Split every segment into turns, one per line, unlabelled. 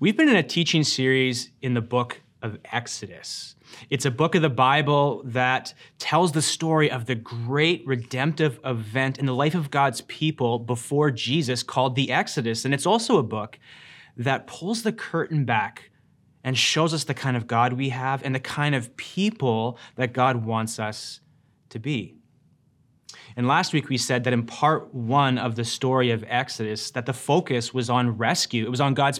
We've been in a teaching series in the book of Exodus. It's a book of the Bible that tells the story of the great redemptive event in the life of God's people before Jesus called the Exodus. And it's also a book that pulls the curtain back and shows us the kind of God we have and the kind of people that God wants us to be. And last week we said that in part one of the story of Exodus, that the focus was on rescue. It was on God's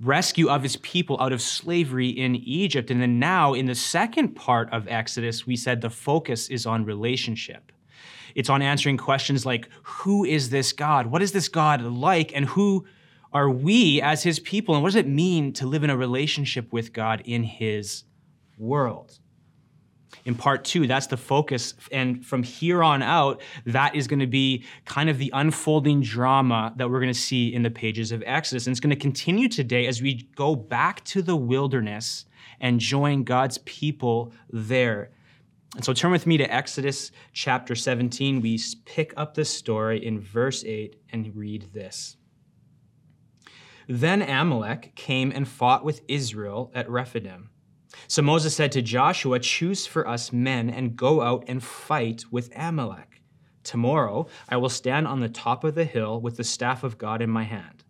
rescue of his people out of slavery in Egypt. And then now, in the second part of Exodus, we said the focus is on relationship. It's on answering questions like who is this God? What is this God like? And who are we as his people? And what does it mean to live in a relationship with God in his world? In part two. That's the focus. And from here on out, that is going to be kind of the unfolding drama that we're going to see in the pages of Exodus. And it's going to continue today as we go back to the wilderness and join God's people there. And so turn with me to Exodus chapter 17. We pick up the story in verse 8 and read this. Then Amalek came and fought with Israel at Rephidim. So Moses said to Joshua, Choose for us men and go out and fight with Amalek. Tomorrow I will stand on the top of the hill with the staff of God in my hand.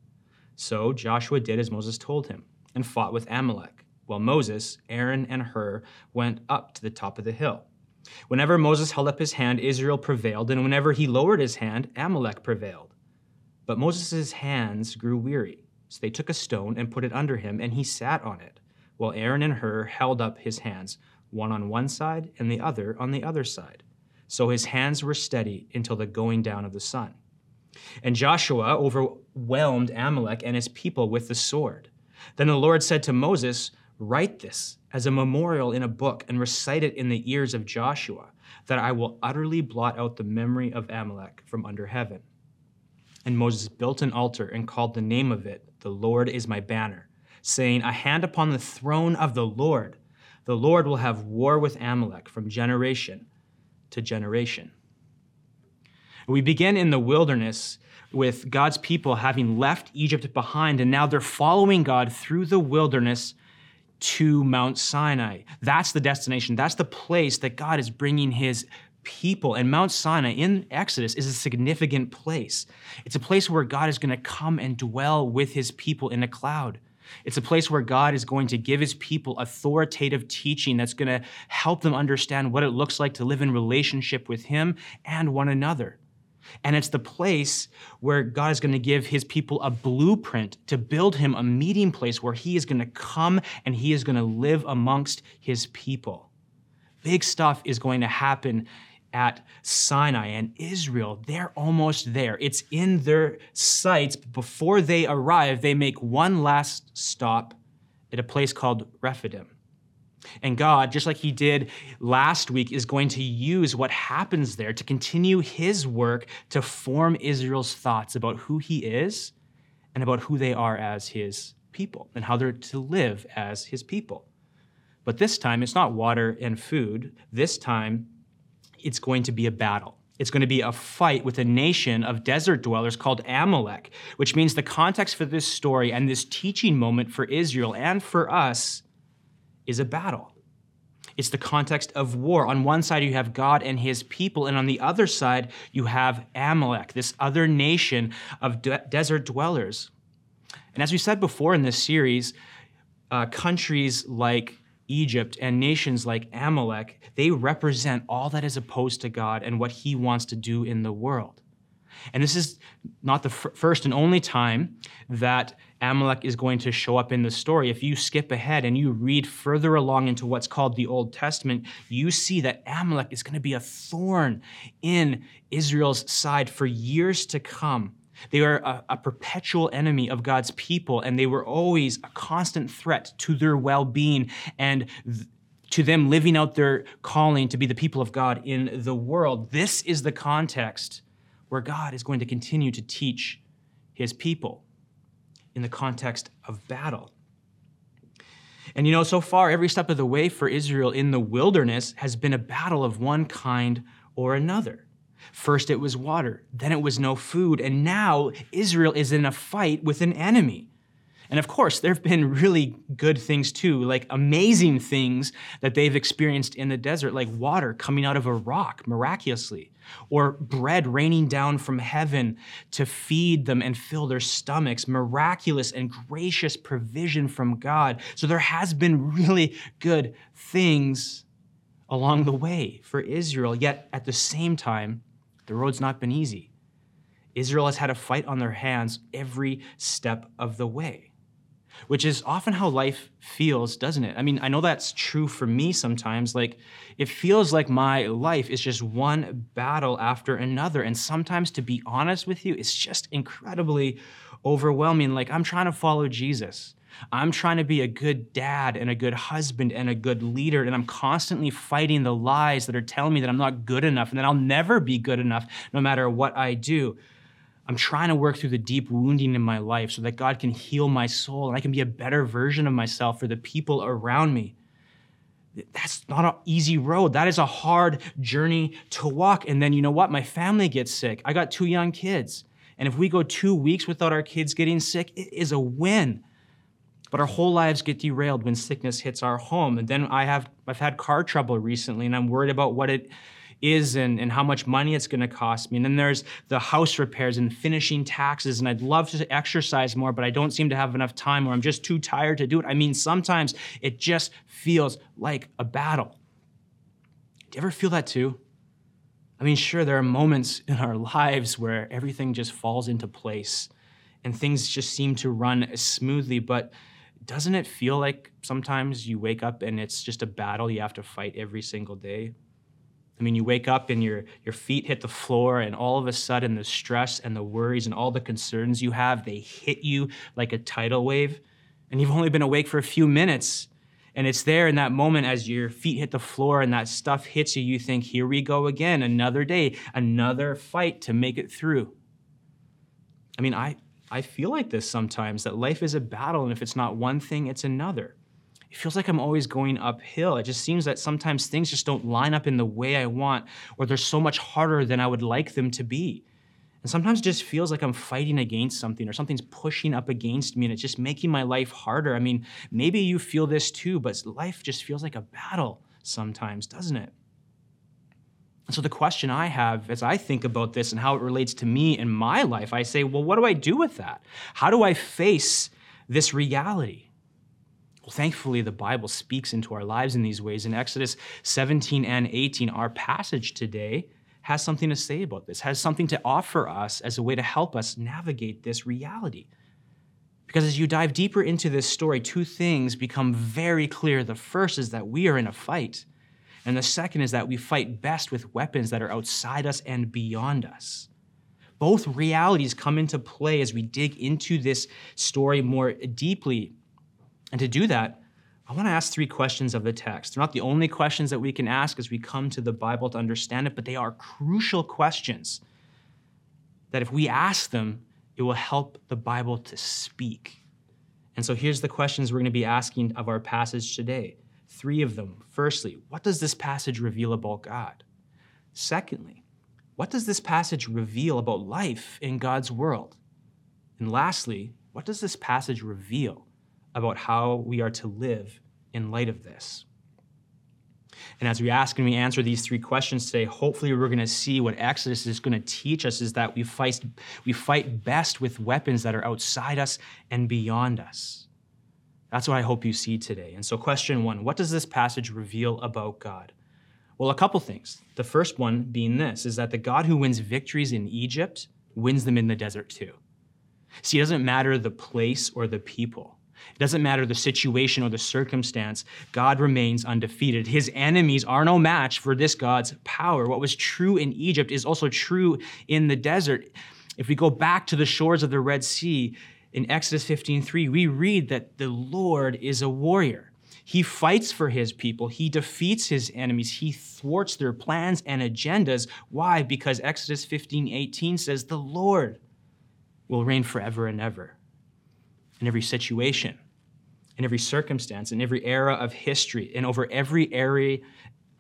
So Joshua did as Moses told him and fought with Amalek, while Moses, Aaron, and Hur went up to the top of the hill. Whenever Moses held up his hand, Israel prevailed, and whenever he lowered his hand, Amalek prevailed. But Moses' hands grew weary, so they took a stone and put it under him, and he sat on it while Aaron and Hur held up his hands, one on one side and the other on the other side. So his hands were steady until the going down of the sun. And Joshua overwhelmed Amalek and his people with the sword. Then the Lord said to Moses, Write this as a memorial in a book and recite it in the ears of Joshua, that I will utterly blot out the memory of Amalek from under heaven. And Moses built an altar and called the name of it, The Lord is my banner saying, A hand upon the throne of the Lord. The Lord will have war with Amalek from generation to generation. We begin in the wilderness with God's people having left Egypt behind, and now they're following God through the wilderness to Mount Sinai. That's the destination. That's the place that God is bringing his people. And Mount Sinai in Exodus is a significant place. It's a place where God is going to come and dwell with his people in a cloud. It's a place where God is going to give his people authoritative teaching that's going to help them understand what it looks like to live in relationship with him and one another. And it's the place where God is going to give his people a blueprint to build him a meeting place where he is going to come and he is going to live amongst his people. Big stuff is going to happen at Sinai and Israel, they're almost there. It's in their sights. But before they arrive, they make one last stop at a place called Rephidim. And God, just like He did last week, is going to use what happens there to continue His work to form Israel's thoughts about who He is and about who they are as His people and how they're to live as His people. But this time, it's not water and food. This time, it's going to be a battle. It's going to be a fight with a nation of desert dwellers called Amalek, which means the context for this story and this teaching moment for Israel and for us is a battle. It's the context of war. On one side, you have God and his people, and on the other side, you have Amalek, this other nation of de- desert dwellers. And as we said before in this series, uh, countries like Egypt and nations like Amalek, they represent all that is opposed to God and what he wants to do in the world. And this is not the f- first and only time that Amalek is going to show up in the story. If you skip ahead and you read further along into what's called the Old Testament, you see that Amalek is going to be a thorn in Israel's side for years to come. They were a, a, perpetual enemy of God's people, and they were always a constant threat to their well being and th- to them living out their calling to be the people of God in the world. This is the context where God is going to continue to teach his people in the context of battle. And you know, so far, every step of the way for Israel in the wilderness has been a battle of one kind or another. First it was water, then it was no food, and now Israel is in a fight with an enemy. And of course, there have been really good things too, like amazing things that they've experienced in the desert, like water coming out of a rock miraculously, or bread raining down from heaven to feed them and fill their stomachs, miraculous and gracious provision from God. So there has been really good things along the way for Israel, yet at the same time, the road's not been easy. Israel has had a fight on their hands every step of the way which is often how life feels, doesn't it? I mean, I know that's true for me sometimes. Like, it feels like my life is just one battle after another. And sometimes, to be honest with you, it's just incredibly overwhelming. Like, I'm trying to follow Jesus. I'm trying to be a good dad and a good husband and a good leader, and I'm constantly fighting the lies that are telling me that I'm not good enough and that I'll never be good enough no matter what I do. I'm trying to work through the deep wounding in my life so that God can heal my soul and I can be a better version of myself for the people around me. That's not an easy road. That is a hard journey to walk. And then you know what? My family gets sick. I got two young kids. And if we go two weeks without our kids getting sick, it is a win. But our whole lives get derailed when sickness hits our home. And then I have I've had car trouble recently, and I'm worried about what it is and, and how much money it's going to cost me. And then there's the house repairs and finishing taxes. And I'd love to exercise more, but I don't seem to have enough time or I'm just too tired to do it. I mean, sometimes it just feels like a battle. Do you ever feel that too? I mean, sure, there are moments in our lives where everything just falls into place and things just seem to run smoothly, but doesn't it feel like sometimes you wake up and it's just a battle you have to fight every single day? I mean, you wake up and your, your feet hit the floor, and all of a sudden, the stress and the worries and all the concerns you have, they hit you like a tidal wave. And you've only been awake for a few minutes. And it's there in that moment as your feet hit the floor and that stuff hits you, you think, here we go again, another day, another fight to make it through. I mean, I, I feel like this sometimes that life is a battle, and if it's not one thing, it's another it feels like I'm always going uphill. It just seems that sometimes things just don't line up in the way I want, or they're so much harder than I would like them to be. And sometimes it just feels like I'm fighting against something or something's pushing up against me and it's just making my life harder. I mean, maybe you feel this too, but life just feels like a battle sometimes, doesn't it? And so the question I have as I think about this and how it relates to me in my life, I say, well, what do I do with that? How do I face this reality? Well, thankfully, the Bible speaks into our lives in these ways. In Exodus 17 and 18, our passage today has something to say about this, has something to offer us as a way to help us navigate this reality. Because as you dive deeper into this story, two things become very clear. The first is that we are in a fight, and the second is that we fight best with weapons that are outside us and beyond us. Both realities come into play as we dig into this story more deeply. And to do that, I want to ask three questions of the text. They're not the only questions that we can ask as we come to the Bible to understand it, but they are crucial questions that if we ask them, it will help the Bible to speak. And so here's the questions we're going to be asking of our passage today. Three of them. Firstly, what does this passage reveal about God? Secondly, what does this passage reveal about life in God's world? And lastly, what does this passage reveal about how we are to live in light of this. And as we ask and we answer these three questions today, hopefully we're going to see what Exodus is going to teach us is that we fight, we fight best with weapons that are outside us and beyond us. That's what I hope you see today. And so, question one what does this passage reveal about God? Well, a couple things. The first one being this is that the God who wins victories in Egypt wins them in the desert too. See, it doesn't matter the place or the people. It doesn't matter the situation or the circumstance, God remains undefeated. His enemies are no match for this God's power. What was true in Egypt is also true in the desert. If we go back to the shores of the Red Sea, in Exodus 15:3, we read that the Lord is a warrior. He fights for his people. He defeats his enemies. He thwarts their plans and agendas. Why? Because Exodus 15:18 says the Lord will reign forever and ever in every situation, in every circumstance, in every era of history, and over every area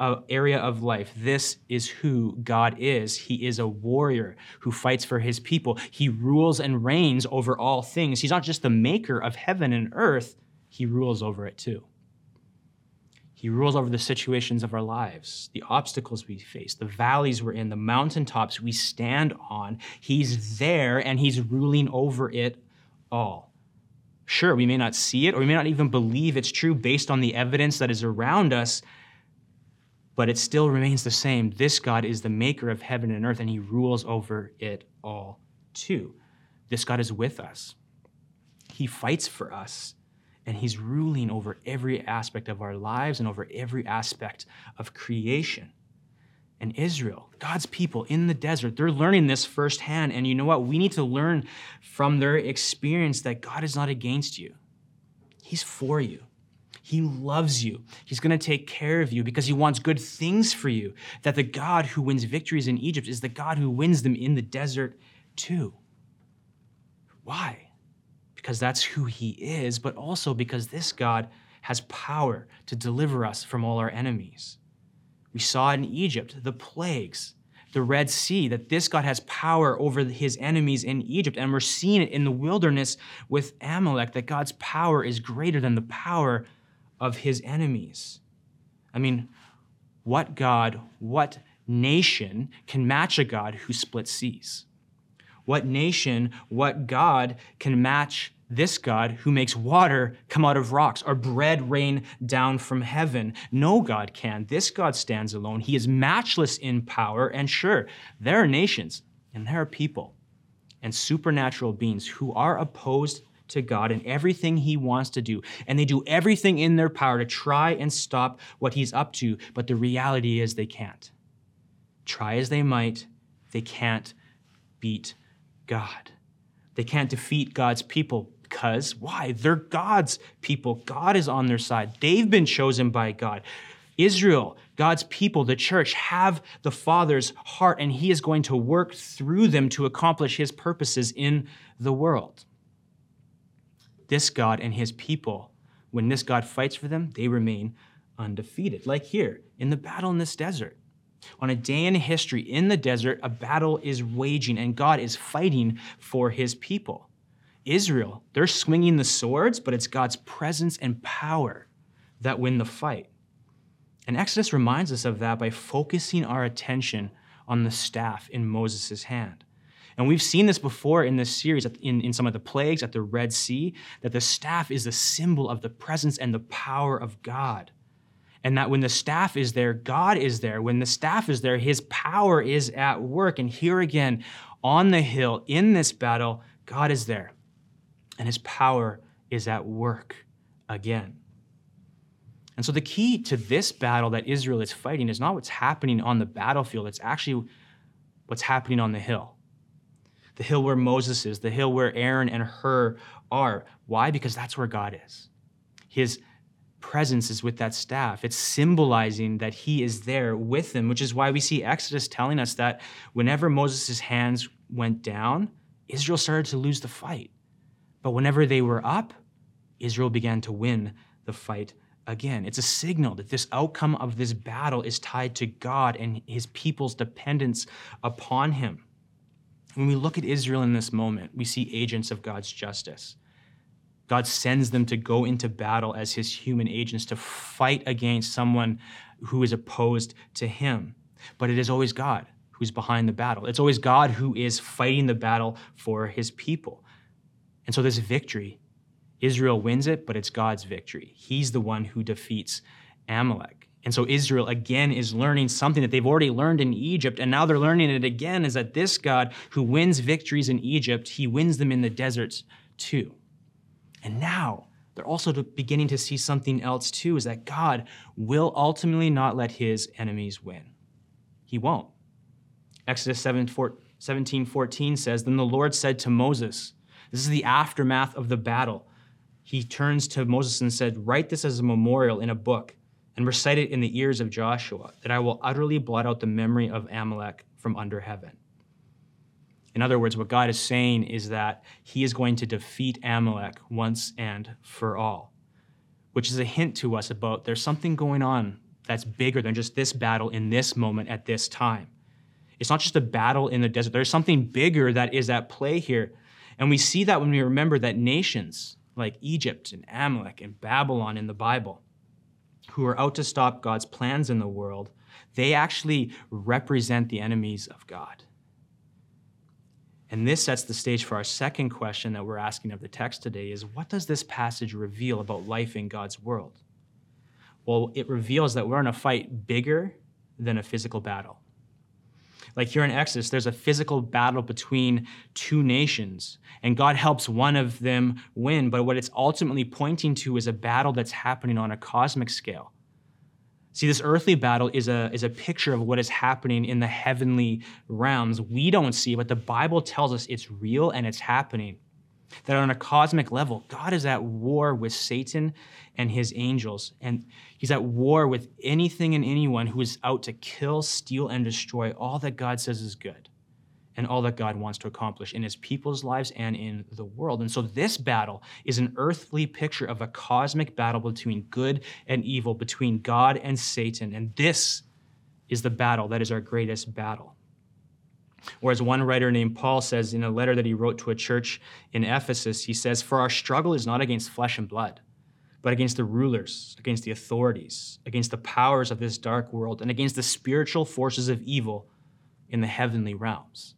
uh, area of life, this is who God is. He is a warrior who fights for his people. He rules and reigns over all things. He's not just the maker of heaven and earth, he rules over it too. He rules over the situations of our lives, the obstacles we face, the valleys we're in, the mountaintops we stand on. He's there and he's ruling over it all. Sure, we may not see it or we may not even believe it's true based on the evidence that is around us, but it still remains the same. This God is the maker of heaven and earth, and he rules over it all too. This God is with us. He fights for us, and he's ruling over every aspect of our lives and over every aspect of creation. And Israel, God's people in the desert, they're learning this firsthand. And you know what? We need to learn from their experience that God is not against you, He's for you. He loves you. He's going to take care of you because he wants good things for you. That the God who wins victories in Egypt is the God who wins them in the desert too. Why? Because that's who he is, but also because this God has power to deliver us from all our enemies. We saw in Egypt the plagues, the Red Sea, that this God has power over his enemies in Egypt. And we're seeing it in the wilderness with Amalek, that God's power is greater than the power of his enemies. I mean, what God, what nation can match a God who splits seas? What nation, what God can match this God who makes water come out of rocks or bread rain down from heaven? No God can. This God stands alone. He is matchless in power. And sure, there are nations and there are people and supernatural beings who are opposed to God and everything He wants to do. And they do everything in their power to try and stop what He's up to. But the reality is they can't. Try as they might, they can't beat God. They can't defeat God's people because why? They're God's people. God is on their side. They've been chosen by God. Israel, God's people, the church, have the Father's heart, and He is going to work through them to accomplish His purposes in the world this God and his people, when this God fights for them, they remain undefeated. Like here in the battle in this desert. On a day in history in the desert, a battle is waging and God is fighting for his people. Israel, they're swinging the swords, but it's God's presence and power that win the fight. And Exodus reminds us of that by focusing our attention on the staff in Moses' hand. And we've seen this before in this series, in, in some of the plagues at the Red Sea, that the staff is a symbol of the presence and the power of God. And that when the staff is there, God is there. When the staff is there, his power is at work. And here again, on the hill, in this battle, God is there. And his power is at work again. And so the key to this battle that Israel is fighting is not what's happening on the battlefield, it's actually what's happening on the hill the hill where Moses is, the hill where Aaron and Hur are. Why? Because that's where God is. His presence is with that staff. It's symbolizing that he is there with them, which is why we see Exodus telling us that whenever Moses' hands went down, Israel started to lose the fight. But whenever they were up, Israel began to win the fight again. It's a signal that this outcome of this battle is tied to God and his people's dependence upon him. When we look at Israel in this moment, we see agents of God's justice. God sends them to go into battle as his human agents to fight against someone who is opposed to him. But it is always God who's behind the battle. It's always God who is fighting the battle for his people. And so this victory, Israel wins it, but it's God's victory. He's the one who defeats Amalek. And so Israel again is learning something that they've already learned in Egypt, and now they're learning it again is that this God who wins victories in Egypt, he wins them in the deserts too. And now they're also beginning to see something else too is that God will ultimately not let his enemies win. He won't. Exodus 7, 17 14 says, Then the Lord said to Moses, This is the aftermath of the battle. He turns to Moses and said, Write this as a memorial in a book and recite it in the ears of Joshua, that I will utterly blot out the memory of Amalek from under heaven. In other words, what God is saying is that he is going to defeat Amalek once and for all, which is a hint to us about there's something going on that's bigger than just this battle in this moment at this time. It's not just a battle in the desert, there's something bigger that is at play here. And we see that when we remember that nations like Egypt and Amalek and Babylon in the Bible, who are out to stop God's plans in the world, they actually represent the enemies of God. And this sets the stage for our second question that we're asking of the text today is what does this passage reveal about life in God's world? Well, it reveals that we're in a fight bigger than a physical battle. Like here in Exodus, there's a physical battle between two nations, and God helps one of them win. But what it's ultimately pointing to is a battle that's happening on a cosmic scale. See, this earthly battle is a, is a picture of what is happening in the heavenly realms. We don't see, but the Bible tells us it's real and it's happening. That on a cosmic level, God is at war with Satan and his angels. And he's at war with anything and anyone who is out to kill, steal, and destroy all that God says is good and all that God wants to accomplish in his people's lives and in the world. And so this battle is an earthly picture of a cosmic battle between good and evil, between God and Satan. And this is the battle that is our greatest battle. Or as one writer named Paul says in a letter that he wrote to a church in Ephesus, he says, For our struggle is not against flesh and blood but against the rulers, against the authorities, against the powers of this dark world, and against the spiritual forces of evil in the heavenly realms.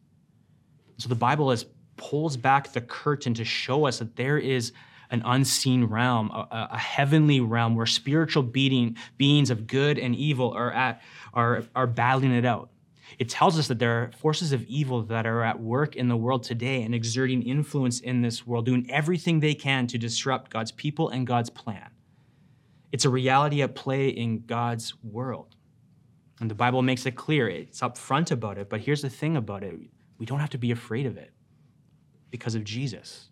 So the Bible is, pulls back the curtain to show us that there is an unseen realm, a, a heavenly realm where spiritual being, beings of good and evil are, at, are, are battling it out. It tells us that there are forces of evil that are at work in the world today and exerting influence in this world, doing everything they can to disrupt God's people and God's plan. It's a reality at play in God's world. And the Bible makes it clear, it's upfront about it, but here's the thing about it we don't have to be afraid of it because of Jesus.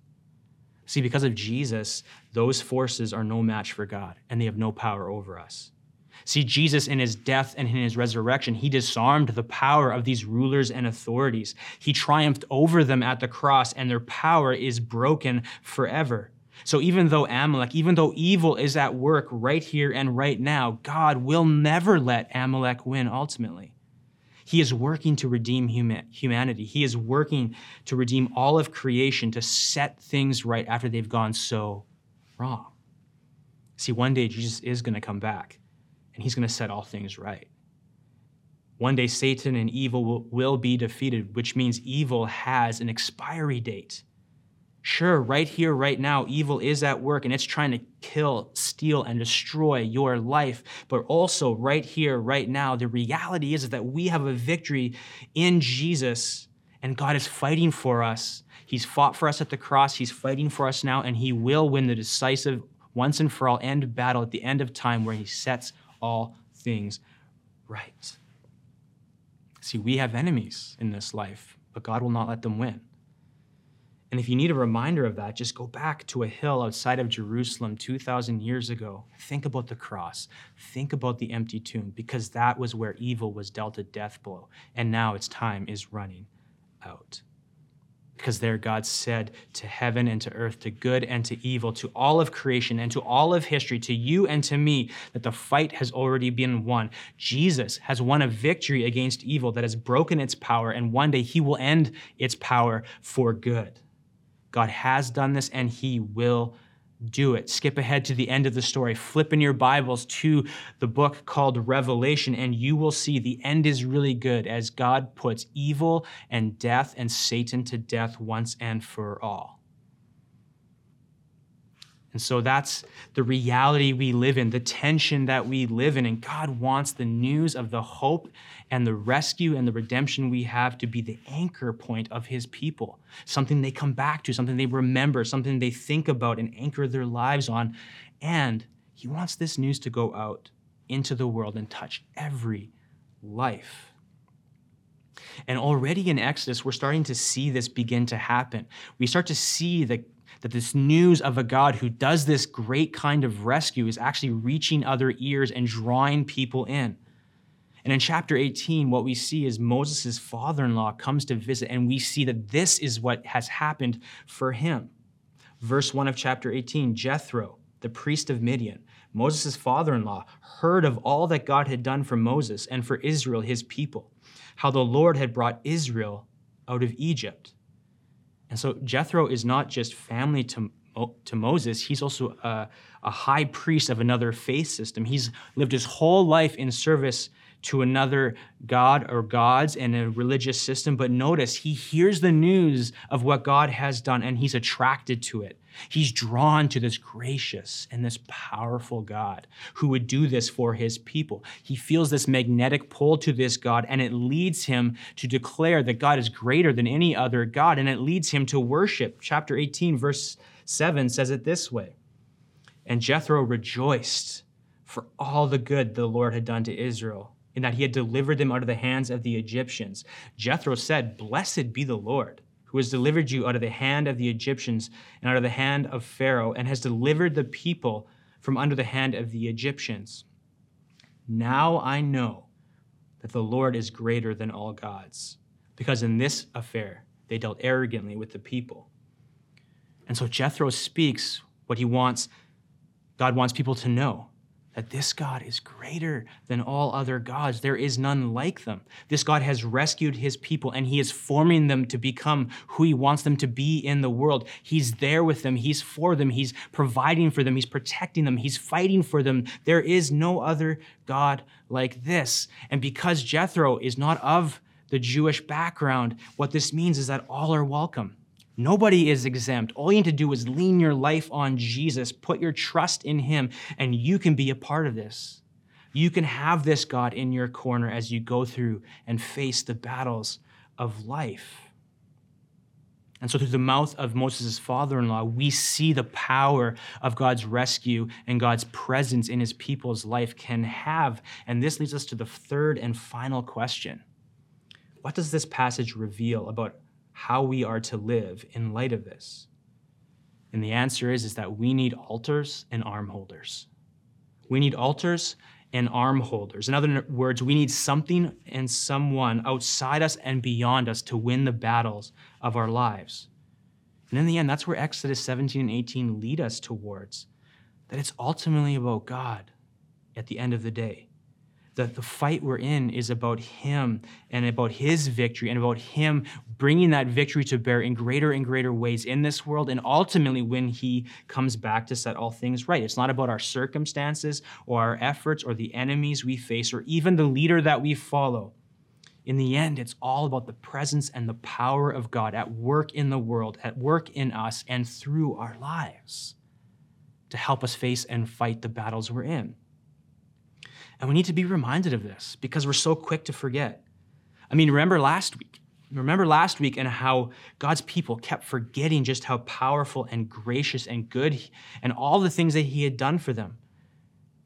See, because of Jesus, those forces are no match for God, and they have no power over us. See, Jesus in his death and in his resurrection, he disarmed the power of these rulers and authorities. He triumphed over them at the cross, and their power is broken forever. So even though Amalek, even though evil is at work right here and right now, God will never let Amalek win ultimately. He is working to redeem humanity. He is working to redeem all of creation, to set things right after they've gone so wrong. See, one day Jesus is going to come back and he's going to set all things right. One day, Satan and evil will, will, be defeated, which means evil has an expiry date. Sure, right here, right now, evil is at work and it's trying to kill, steal, and destroy your life. But also, right here, right now, the reality is that we have a victory in Jesus and God is fighting for us. He's fought for us at the cross, He's fighting for us now, and He will win the decisive, once and for all end battle at the end of time where He sets all things right. See, we have enemies in this life, but God will not let them win. And if you need a reminder of that, just go back to a hill outside of Jerusalem 2,000 years ago. Think about the cross. Think about the empty tomb, because that was where evil was dealt a death blow. And now its time is running out. Because there God said to heaven and to earth, to good and to evil, to all of creation and to all of history, to you and to me, that the fight has already been won. Jesus has won a victory against evil that has broken its power, and one day he will end its power for good. God has done this, and he will do it. Skip ahead to the end of the story. Flip in your Bibles to the book called Revelation, and you will see the end is really good as God puts evil and death and Satan to death once and for all. And so that's the reality we live in, the tension that we live in. And God wants the news of the hope and the rescue and the redemption we have to be the anchor point of His people, something they come back to, something they remember, something they think about and anchor their lives on. And He wants this news to go out into the world and touch every life. And already in Exodus, we're starting to see this begin to happen. We start to see the that this news of a God who does this great kind of rescue is actually reaching other ears and drawing people in. And in chapter 18, what we see is Moses' father in law comes to visit, and we see that this is what has happened for him. Verse 1 of chapter 18 Jethro, the priest of Midian, Moses' father in law, heard of all that God had done for Moses and for Israel, his people, how the Lord had brought Israel out of Egypt. And so Jethro is not just family to, to Moses, he's also a, a high priest of another faith system. He's lived his whole life in service to another god or gods and a religious system. But notice, he hears the news of what God has done and he's attracted to it. He's drawn to this gracious and this powerful God who would do this for his people. He feels this magnetic pull to this God, and it leads him to declare that God is greater than any other God, and it leads him to worship. Chapter 18, verse 7 says it this way And Jethro rejoiced for all the good the Lord had done to Israel. In that he had delivered them out of the hands of the Egyptians. Jethro said, Blessed be the Lord who has delivered you out of the hand of the Egyptians and out of the hand of Pharaoh, and has delivered the people from under the hand of the Egyptians. Now I know that the Lord is greater than all gods, because in this affair they dealt arrogantly with the people. And so Jethro speaks what he wants, God wants people to know that this God is greater than all other gods. There is none like them. This God has rescued his people and he is forming them to become who he wants them to be in the world. He's there with them, he's for them, he's providing for them, he's protecting them, he's fighting for them. There is no other God like this. And because Jethro is not of the Jewish background, what this means is that all are welcome. Nobody is exempt. All you need to do is lean your life on Jesus, put your trust in Him, and you can be a part of this. You can have this God in your corner as you go through and face the battles of life. And so, through the mouth of Moses' father in law, we see the power of God's rescue and God's presence in his people's life can have. And this leads us to the third and final question What does this passage reveal about how we are to live in light of this? And the answer is, is that we need altars and arm holders. We need altars and arm holders. In other words, we need something and someone outside us and beyond us to win the battles of our lives. And in the end, that's where Exodus 17 and 18 lead us towards that it's ultimately about God at the end of the day the, the fight we're in is about Him and about His victory and about Him bringing that victory to bear in greater and greater ways in this world and ultimately when He comes back to set all things right. It's not about our circumstances or our efforts or the enemies we face or even the leader that we follow. In the end, it's all about the presence and the power of God at work in the world, at work in us, and through our lives to help us face and fight the battles we're in. And we need to be reminded of this because we're so quick to forget. I mean, remember last week? Remember last week and how God's people kept forgetting just how powerful and gracious and good and all the things that He had done for them.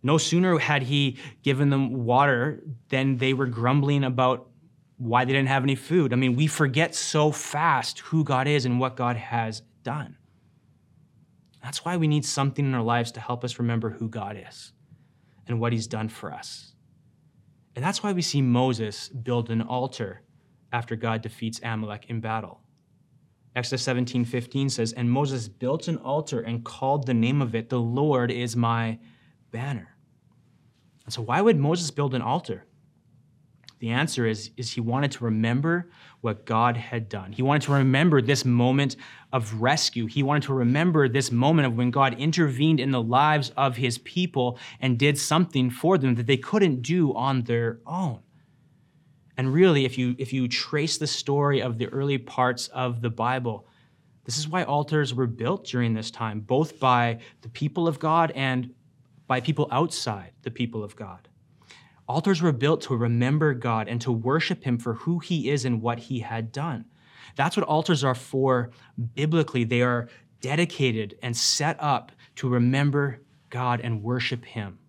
No sooner had He given them water than they were grumbling about why they didn't have any food. I mean, we forget so fast who God is and what God has done. That's why we need something in our lives to help us remember who God is and what he's done for us. And that's why we see Moses build an altar after God defeats Amalek in battle. Exodus 17 15 says, And Moses built an altar and called the name of it, The Lord is my banner. And so, why would Moses build an altar? The answer is, is he wanted to remember what God had done. He wanted to remember this moment of rescue. He wanted to remember this moment of when God intervened in the lives of his people and did something for them that they couldn't do on their own. And really, if you, if you trace the story of the early parts of the Bible, this is why altars were built during this time, both by the people of God and by people outside the people of God. Altars were built to remember God and to worship Him for who He is and what He had done. That's what altars are for biblically. They are dedicated and set up to remember God and worship Him.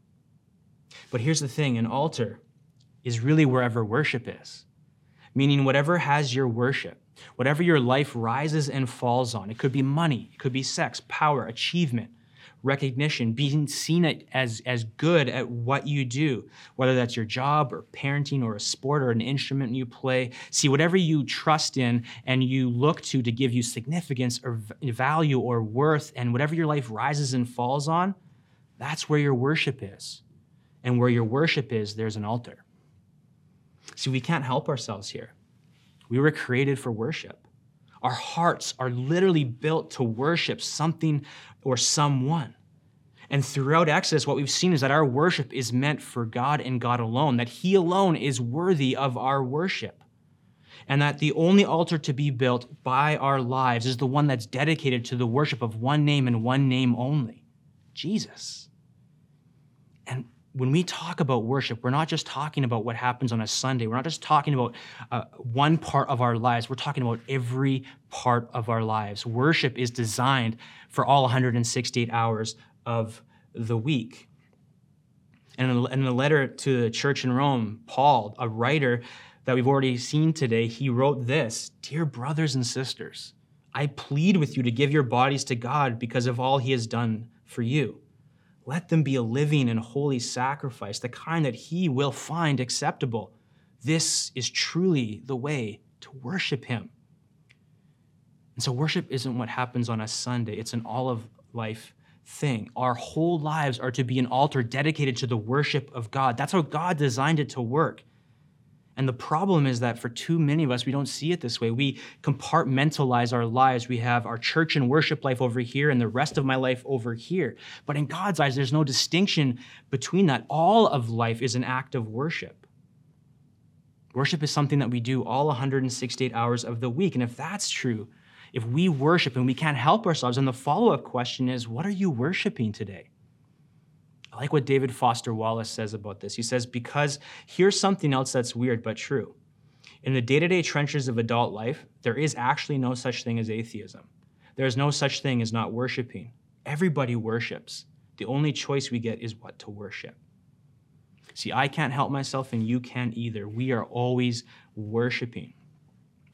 But here's the thing an altar is really wherever worship is, meaning whatever has your worship, whatever your life rises and falls on. It could be money, it could be sex, power, achievement, recognition, being seen as, as good at what you do, whether that's your job or parenting or a sport or an instrument you play. See, whatever you trust in and you look to to give you significance or value or worth, and whatever your life rises and falls on, That's where your worship is. And where your worship is, there's an altar. See, we can't help ourselves here. We were created for worship. Our hearts are literally built to worship something or someone. And throughout Exodus, what we've seen is that our worship is meant for God and God alone, that He alone is worthy of our worship. And that the only altar to be built by our lives is the one that's dedicated to the worship of one name and one name only Jesus. When we talk about worship, we're not just talking about what happens on a Sunday. We're not just talking about uh, one part of our lives. We're talking about every part of our lives. Worship is designed for all 168 hours of the week. And in the letter to the church in Rome, Paul, a writer that we've already seen today, he wrote this Dear brothers and sisters, I plead with you to give your bodies to God because of all he has done for you. Let them be a living and holy sacrifice, the kind that he will find acceptable. This is truly the way to worship him. And so, worship isn't what happens on a Sunday, it's an all of life thing. Our whole lives are to be an altar dedicated to the worship of God. That's how God designed it to work. And the problem is that for too many of us, we don't see it this way. We compartmentalize our lives. We have our church and worship life over here and the rest of my life over here. But in God's eyes, there's no distinction between that. All of life is an act of worship. Worship is something that we do all 168 hours of the week. And if that's true, if we worship and we can't help ourselves, then the follow up question is what are you worshiping today? I like what David Foster Wallace says about this. He says, Because here's something else that's weird but true. In the day to day trenches of adult life, there is actually no such thing as atheism. There is no such thing as not worshiping. Everybody worships. The only choice we get is what to worship. See, I can't help myself, and you can't either. We are always worshiping.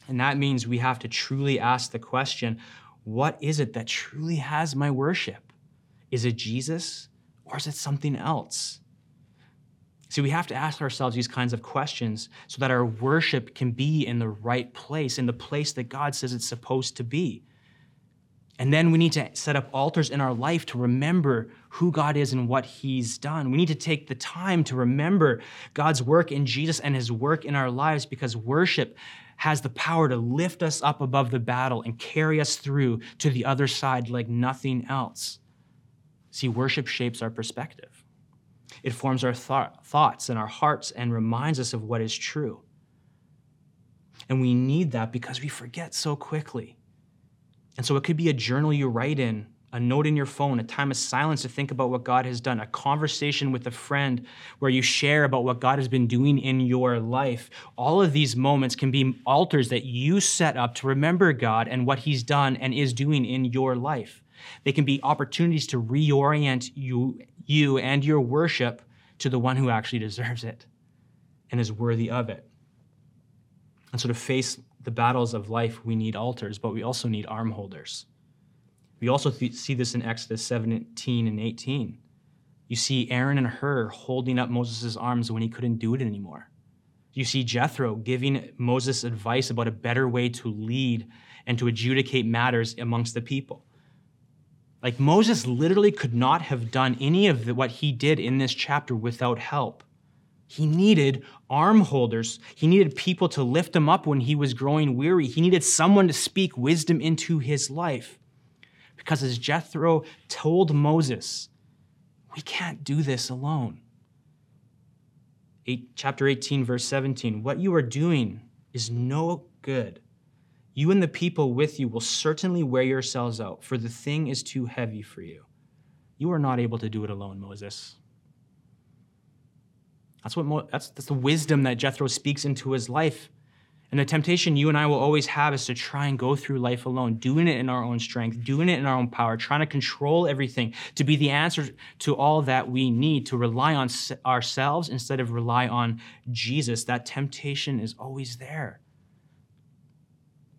And that means we have to truly ask the question what is it that truly has my worship? Is it Jesus? Or is it something else? See, we have to ask ourselves these kinds of questions so that our worship can be in the right place, in the place that God says it's supposed to be. And then we need to set up altars in our life to remember who God is and what He's done. We need to take the time to remember God's work in Jesus and His work in our lives because worship has the power to lift us up above the battle and carry us through to the other side like nothing else. See, worship shapes our perspective. It forms our th- thoughts and our hearts and reminds us of what is true. And we need that because we forget so quickly. And so it could be a journal you write in, a note in your phone, a time of silence to think about what God has done, a conversation with a friend where you share about what God has been doing in your life. All of these moments can be altars that you set up to remember God and what He's done and is doing in your life. They can be opportunities to reorient you, you and your worship to the one who actually deserves it and is worthy of it. And so to face the battles of life, we need altars, but we also need arm holders. We also th- see this in Exodus 17 and 18. You see Aaron and Hur holding up Moses' arms when he couldn't do it anymore. You see Jethro giving Moses advice about a better way to lead and to adjudicate matters amongst the people. Like Moses literally could not have done any of the, what he did in this chapter without help. He needed arm holders. He needed people to lift him up when he was growing weary. He needed someone to speak wisdom into his life. Because as Jethro told Moses, we can't do this alone. Eight, chapter 18, verse 17 What you are doing is no good. You and the people with you will certainly wear yourselves out, for the thing is too heavy for you. You are not able to do it alone, Moses. That's, what Mo- that's, that's the wisdom that Jethro speaks into his life. And the temptation you and I will always have is to try and go through life alone, doing it in our own strength, doing it in our own power, trying to control everything, to be the answer to all that we need, to rely on ourselves instead of rely on Jesus. That temptation is always there.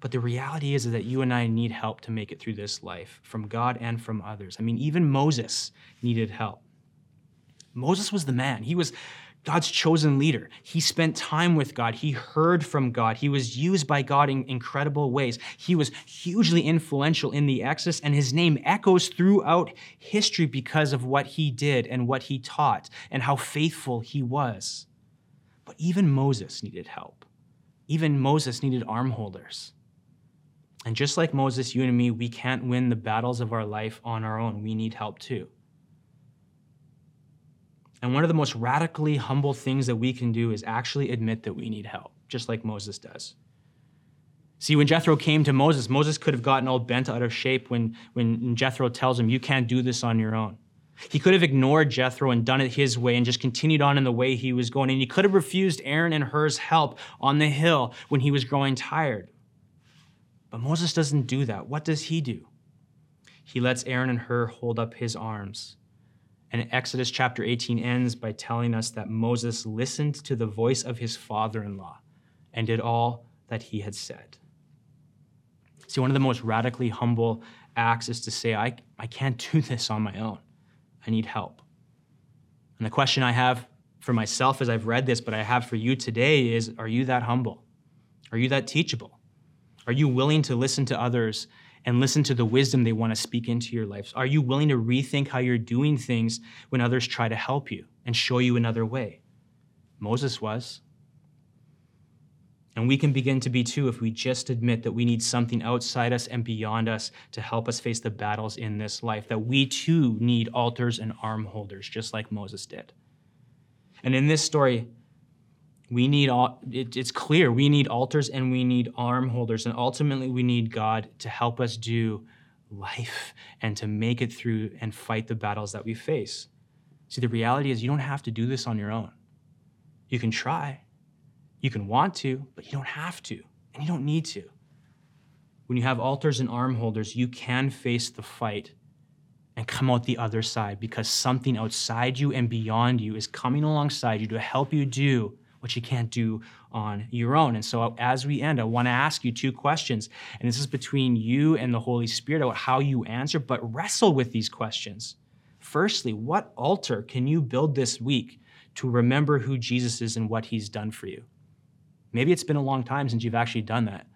But the reality is, is that you and I need help to make it through this life from God and from others. I mean, even Moses needed help. Moses was the man. He was God's chosen leader. He spent time with God. He heard from God. He was used by God in incredible ways. He was hugely influential in the Exodus, and his name echoes throughout history because of what he did and what he taught and how faithful he was. But even Moses needed help. Even Moses needed arm holders. And just like Moses, you and me, we can't win the battles of our life on our own. We need help too. And one of the most radically humble things that we can do is actually admit that we need help, just like Moses does. See, when Jethro came to Moses, Moses could have gotten all bent out of shape when, when Jethro tells him, You can't do this on your own. He could have ignored Jethro and done it his way and just continued on in the way he was going. And he could have refused Aaron and Hur's help on the hill when he was growing tired. But Moses doesn't do that. What does he do? He lets Aaron and Hur hold up his arms and Exodus chapter 18 ends by telling us that Moses listened to the voice of his father in law and did all that he had said. See, one of the most radically humble acts is to say, I, I can't do this on my own. I need help. And the question I have for myself as I've read this, but I have for you today is Are you that humble? Are you that teachable? Are you willing to listen to others and listen to the wisdom they want to speak into your lives? Are you willing to rethink how you're doing things when others try to help you and show you another way? Moses was. And we can begin to be too if we just admit that we need something outside us and beyond us to help us face the battles in this life, that we too need altars and arm holders, just like Moses did. And in this story, we need all it, it's clear we need altars and we need arm holders and ultimately we need god to help us do life and to make it through and fight the battles that we face. See the reality is you don't have to do this on your own. You can try. You can want to but you don't have to and you don't need to. When you have altars and arm holders you can face the fight and come out the other side because something outside you and beyond you is coming alongside you to help you do what you can't do on your own. And so, as we end, I want to ask you two questions. And this is between you and the Holy Spirit about how you answer, but wrestle with these questions. Firstly, what altar can you build this week to remember who Jesus is and what he's done for you? Maybe it's been a long time since you've actually done that.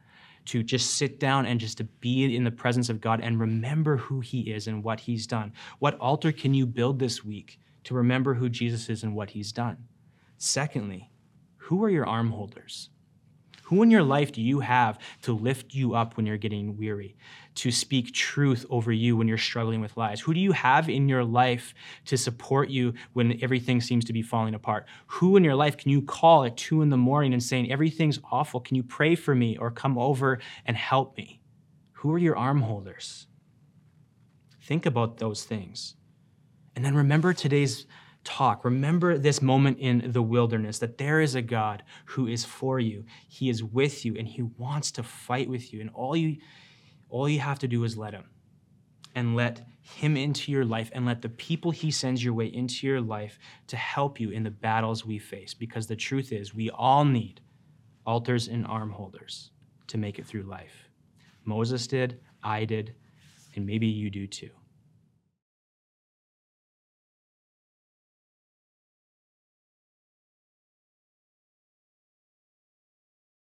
To just sit down and just to be in the presence of God and remember who He is and what He's done. What altar can you build this week to remember who Jesus is and what He's done? Secondly, who are your arm holders? Who in your life do you have to lift you up when you're getting weary, to speak truth over you when you're struggling with lies? Who do you have in your life to support you when everything seems to be falling apart? Who in your life can you call at two in the morning and saying, Everything's awful, can you pray for me or come over and help me? Who are your arm holders? Think about those things. And then remember today's talk. Remember this moment in the wilderness that there is a God who is for you. He is with you and he wants to fight with you. And all you all you have to do is let him. And let him into your life and let the people he sends your way into your life to help you in the battles we face because the truth is we all need altars and arm holders to make it through life. Moses did, I did, and maybe you do too.